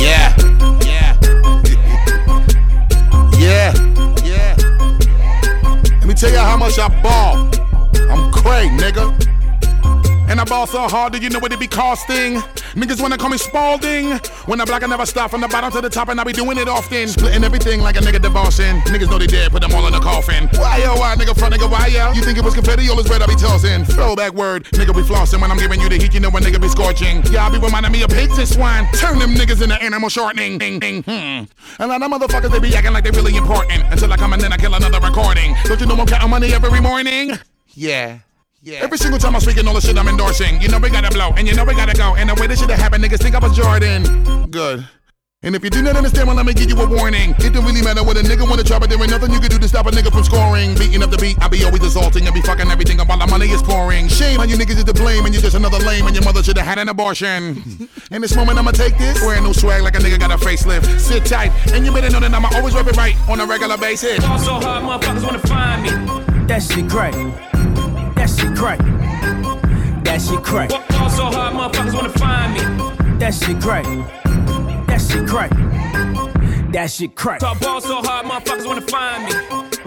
Yeah, yeah, yeah, yeah. Let me tell you how much I ball. I'm cray, nigga. And I ball so hard, do you know what it be costing? Niggas wanna call me Spalding. When I black, I never stop from the bottom to the top, and I be doing it often. Splitting everything like a nigga divorcing. Niggas know they dead, put them all in the coffin. Why yo, why nigga front nigga, why yo? You think it was confetti, all this red I be tossing. Throwback word, nigga be flossing. When I'm giving you the heat, you know a nigga be scorching. Y'all be reminding me of pigs and swine. Turn them niggas into animal shortening. Ding, ding, hmm. And lot of motherfuckers, they be acting like they really important. Until I come and then I kill another recording. Don't you know I'm counting money every morning? Yeah. Yeah. Every single time I'm speaking all the shit I'm endorsing, you know we gotta blow, and you know we gotta go. And the way this shit happen, niggas think I was Jordan. Good. And if you do not understand, well, let me give you a warning. It don't really matter what a nigga wanna try, but there ain't nothing you can do to stop a nigga from scoring. Beating up the beat, I be always assaulting and be fucking everything while the money is pouring. Shame on you niggas is to blame, and you're just another lame, and your mother should've had an abortion. In this moment, I'ma take this, wearing no swag like a nigga got a facelift. Sit tight, and you better know that I'ma always rep it right on a regular basis. Ball so hard, motherfuckers wanna find me. That shit crack. That shit crack. Crack. Ball so hard, motherfuckers wanna find me. That shit crack. That shit crack. That shit crack. Talk ball so hard, motherfuckers wanna find me.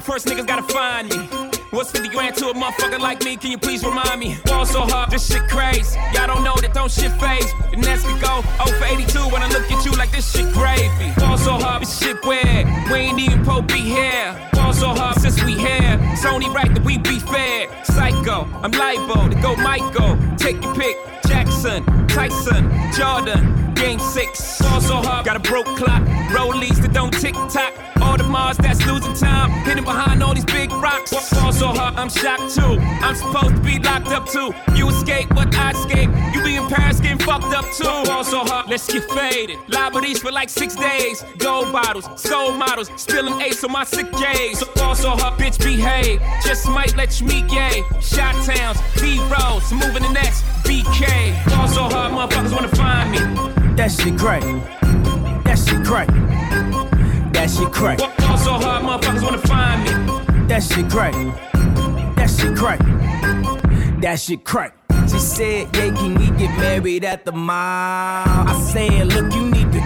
First niggas gotta find me. What's 50 grand to a motherfucker like me? Can you please remind me? Ball so hard, this shit crazy. Y'all don't know that don't shit phase. And Nets could go 0 for 82 when I look at you like this shit gravy. Ball so hard, this shit weird. We ain't even po be here. Ball so hard since we here. It's only right that we be fair. Psycho, I'm liable to go Michael. Take your pick. Jackson, Tyson, Jordan, Game 6. Ball so hard, got a broke clock. Rollies that don't tick tock. Audemars that's losing time. Hidden behind all these big rocks. Ball so hard, I'm shocked too. I'm supposed to be locked up too. You escape, but I escape. You be in Paris getting fucked up too. Ball so hard, let's get faded. Liberties for like six days. Gold bottles, soul models. Spilling ace on my sick days. So ball so hard, bitch behave. Just might let you meet gay. Shot towns, D-Rose, moving the next. BK. Shit crack. That shit crack. That shit crack. Ball so hard, motherfuckers wanna find me. That shit crack. That shit crack. That shit crack. She said, Yeah, can we get married at the mall? I said, Look, you need to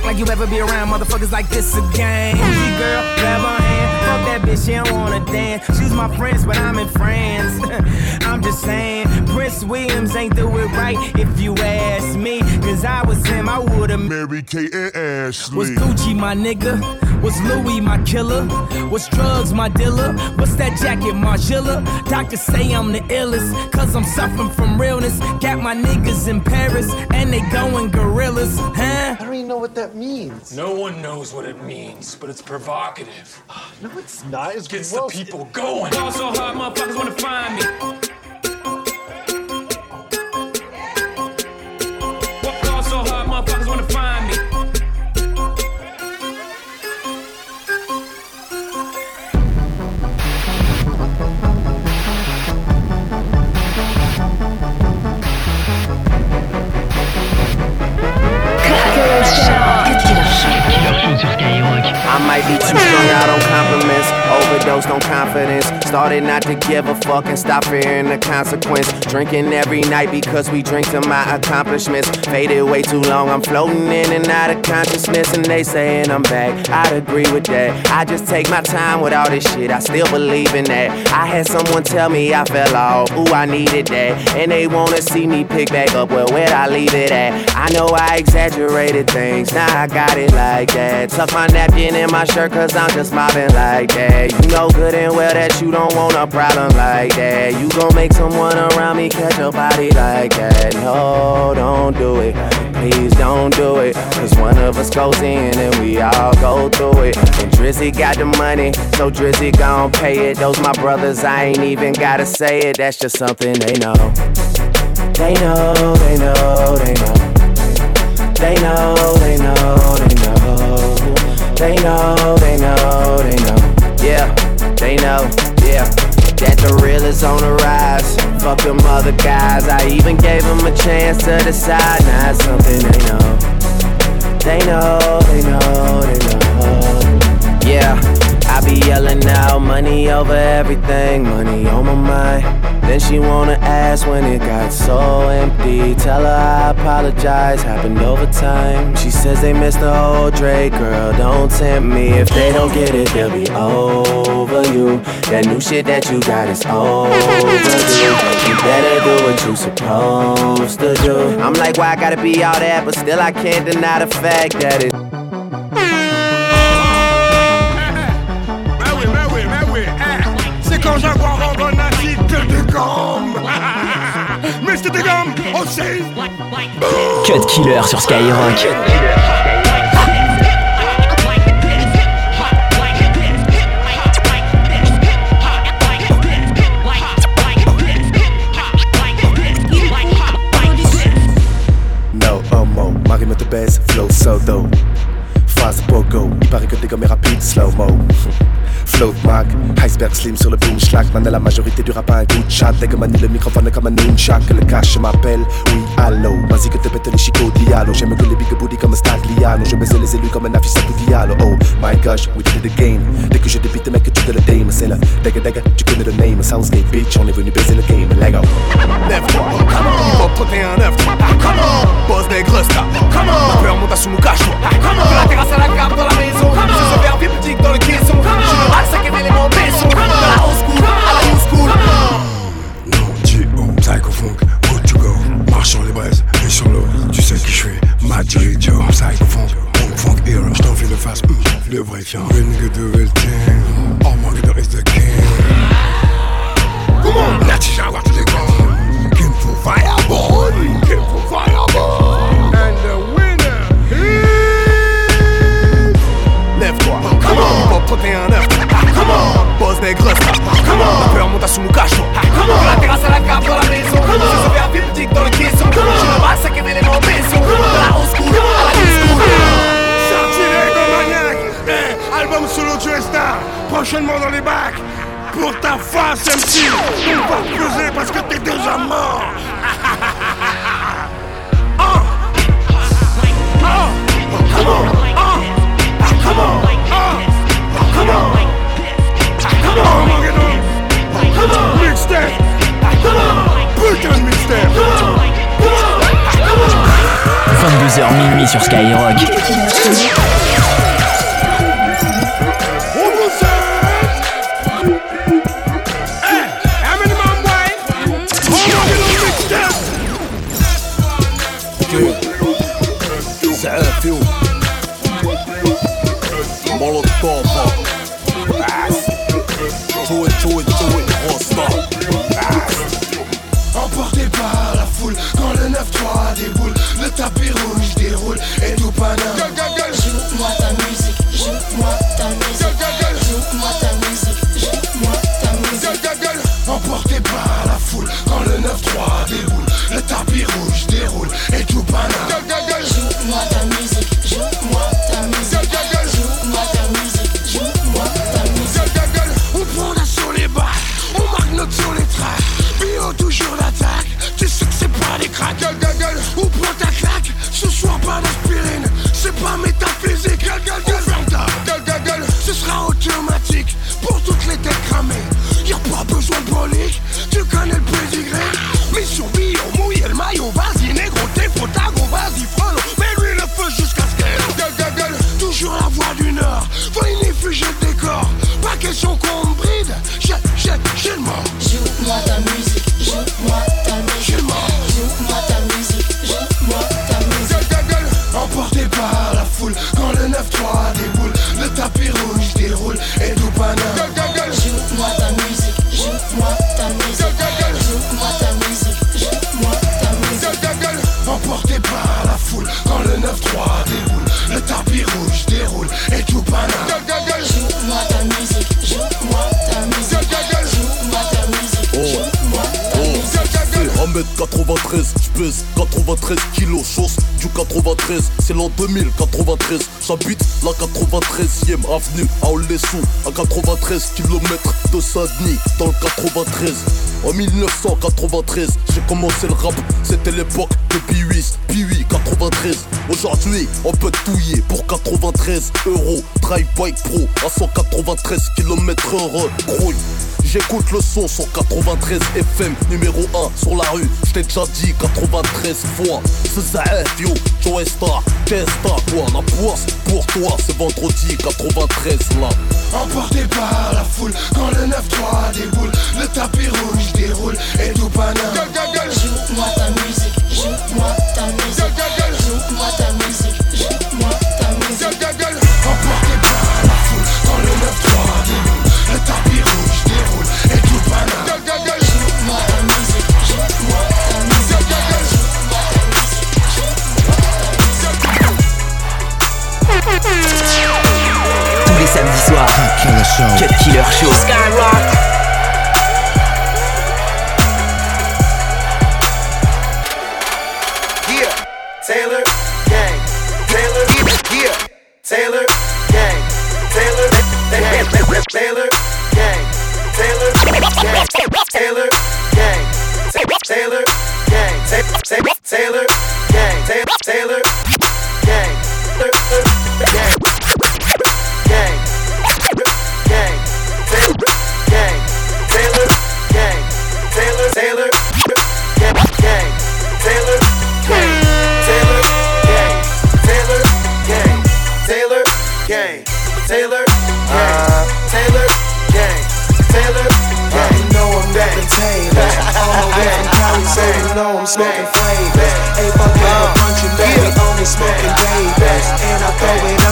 Act like you ever be around motherfuckers like this again. Bougie girl, grab her hand. Fuck that bitch, she don't wanna dance. She's my friends, but I'm in France. I'm just saying, Prince Williams ain't do it right if you ask me. Cause I was him, I would've Mary Kate and Ashley. was Gucci my nigga? Was Louis my killer? Was drugs my dealer? What's that jacket, Margiela? Doctors say I'm the illest, cause I'm suffering from realness. Got my niggas in Paris, and they going gorillas, huh? I don't even know what that means. No one knows what it means, but it's provocative. No, it's not. It's Gets gross. the people going. Ball so hard, motherfuckers wanna find me. Stop fearing the consequence. Drinking every night because we drink to my accomplishments. Faded way too long, I'm floating in and out of consciousness, and they saying I'm back. I'd agree with that. I just take my time with all this shit, I still believe in that. I had someone tell me I fell off, ooh, I needed that. And they wanna see me pick back up, well, where'd I leave it at? I know I exaggerated things, now I got it like that. Tuck my napkin in my shirt, cause I'm just mobbing like that. You know good and well that you don't want a problem like that. You gon' make someone around me catch a body like that. No, don't do it. Please don't do it. Cause one of us goes in and we all go through it. And Drizzy got the money, so Drizzy gon' pay it. Those my brothers, I ain't even gotta say it. That's just something they know. They know, they know, they know. They know, they know, they know. They know, they know, they know. Yeah. they know, yeah. The real is on the rise. Fuck them other guys. I even gave them a chance to decide. Now it's something they know. They know, they know, they know. Yeah. I be yelling out money over everything, money on my mind. Then she wanna ask when it got so empty. Tell her I apologize, happened over time. She says they missed the whole Drake, girl. Don't tempt me. If they don't get it, they'll be over you. That new shit that you got is over you. You better do what you supposed to do. I'm like, why I gotta be all that, but still I can't deny the fact that it. quand Jaguar rendre un de gomme. Mr. de gomme, on sait. Cut Killer sur Skyrock. Slim sur le boom schlack. Maintenant la majorité du rap a un goût de chat. Dès que manie le microphone comme un nunchak. Le cash m'appelle, oui, allô. Vas-y que te pète les chicots diallo. J'aime que les big booty comme Stagliano. Je baisais les élus comme un affiche à diallo. Oh my gosh, we did it again. Dès que je débite, mec, tu te le dame. C'est là, dégga dégga, tu connais le name. Soundscape, bitch, on est venu baiser le game. Lego. Lève-toi, come on. Hip hop 31 9 come on. Boss des grosses come on. La peur monte à sous nous cache-toi, come on. De la terrasse à la carte dans la maison. C'est ce verre boutique dans le caisson. Je le cinquième élément vaisseau De la old school minuit sur Skyrock. 93 kilos, chose du 93, c'est l'an 2000, 93. J'habite la 93e avenue à Olessou, à 93 km de Saint-Denis, dans le 93. En 1993, j'ai commencé le rap, c'était l'époque de B8, B8 93. Aujourd'hui, on peut touiller pour 93 euros. Drive Bike Pro à 193 km heure. Grouille. J'écoute le son sur 93 FM numéro 1 sur la rue. J't'ai déjà dit 93 fois. C'est ça, yo, Joe Star, Testa, quoi. La poisse pour toi, c'est vendredi 93 là. Emporté par la foule, Tous les samedis soirs, Cut Killer Show. Skyrock. Yeah, Taylor Gang, Taylor, yeah, Taylor Gang, Taylor, Taylor, Taylor Gang, Taylor Gang, Taylor Gang, Taylor Gang, Taylor, Taylor Gang, Taylor, Taylor Gang, Gang,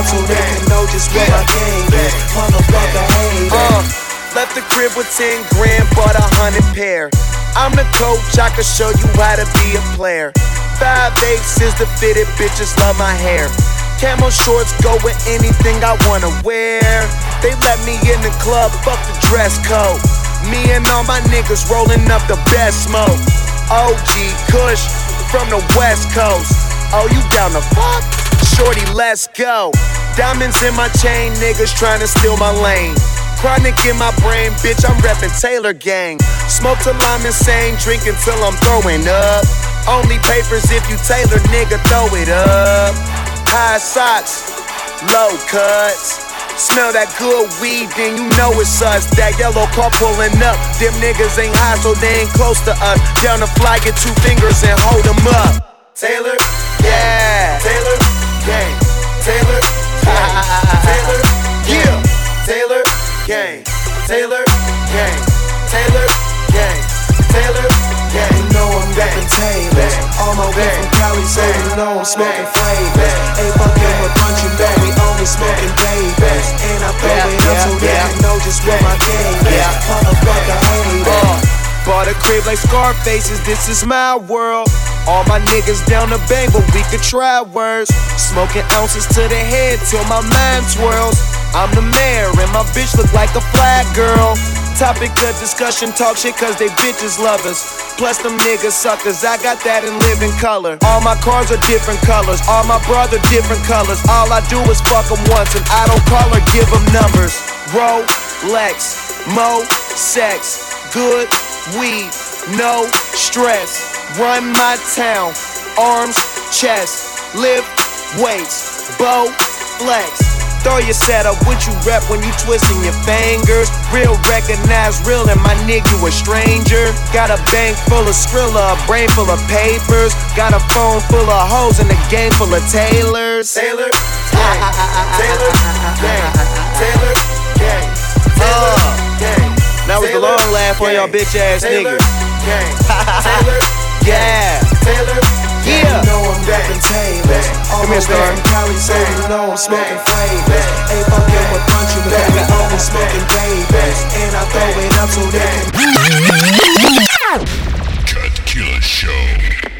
so they can know just what my game is. Motherfucker haters. Uh, left the crib with 10 grand, bought a hundred pair. I'm the coach, I can show you how to be a player. Five eighths is the fitted, bitches love my hair. Camo shorts go with anything I wanna wear. They let me in the club, fuck the dress code. Me and all my niggas rolling up the best smoke. OG Kush from the West Coast. Oh, you down the fuck? Shorty, let's go. Diamonds in my chain, niggas trying to steal my lane. Chronic in my brain, bitch, I'm reppin' Taylor Gang. Smoke till I'm insane, drinking till I'm throwing up. Only papers if you Taylor, nigga, throw it up. High socks, low cuts. Smell that good weed, then you know it's us. That yellow car pulling up. Them niggas ain't high, so they ain't close to us. Down the fly, get two fingers and hold them up. Taylor, yeah. Taylor, gang. Taylor. Taylor, yeah. Taylor, gang. Taylor, gang. Taylor, gang. Taylor, gang. You know I'm rapping Taylor. All my way from Cali, so you know I'm smoking flavors. Ain't fucking with bunch of baby, only smoking babies. And I throw it up so they can know just what like Scarface's, this is my world. All my niggas down the bank, but we could try words. Smoking ounces to the head till my mind twirls. I'm the mayor, and my bitch look like a flag girl. Topic of discussion, talk shit cause they bitches love us. Plus them niggas suckers, I got that in living color. All my cars are different colors, all my brother different colors. All I do is fuck them once and I don't call or give them numbers. Rolex, Mo, sex, good weed, no stress. Run my town, arms, chest, lift weights, bow, flex. Throw your setup, what you rep when you twisting your fingers. Real recognize real, and my nigga you a stranger. Got a bank full of Skrilla, a brain full of papers. Got a phone full of hoes and a game full of tailors. Taylor, gang, Taylor, gang, Taylor, gang, Taylor, gang. That was the long laugh on y'all bitch ass niggas. Taylor, yeah. Taylor, yeah. You know I'm. All Cali, you know I'm smoking flavors. Ain't fucking with punch you, but we smoking babies. And I throw it up so they can. Killer Show.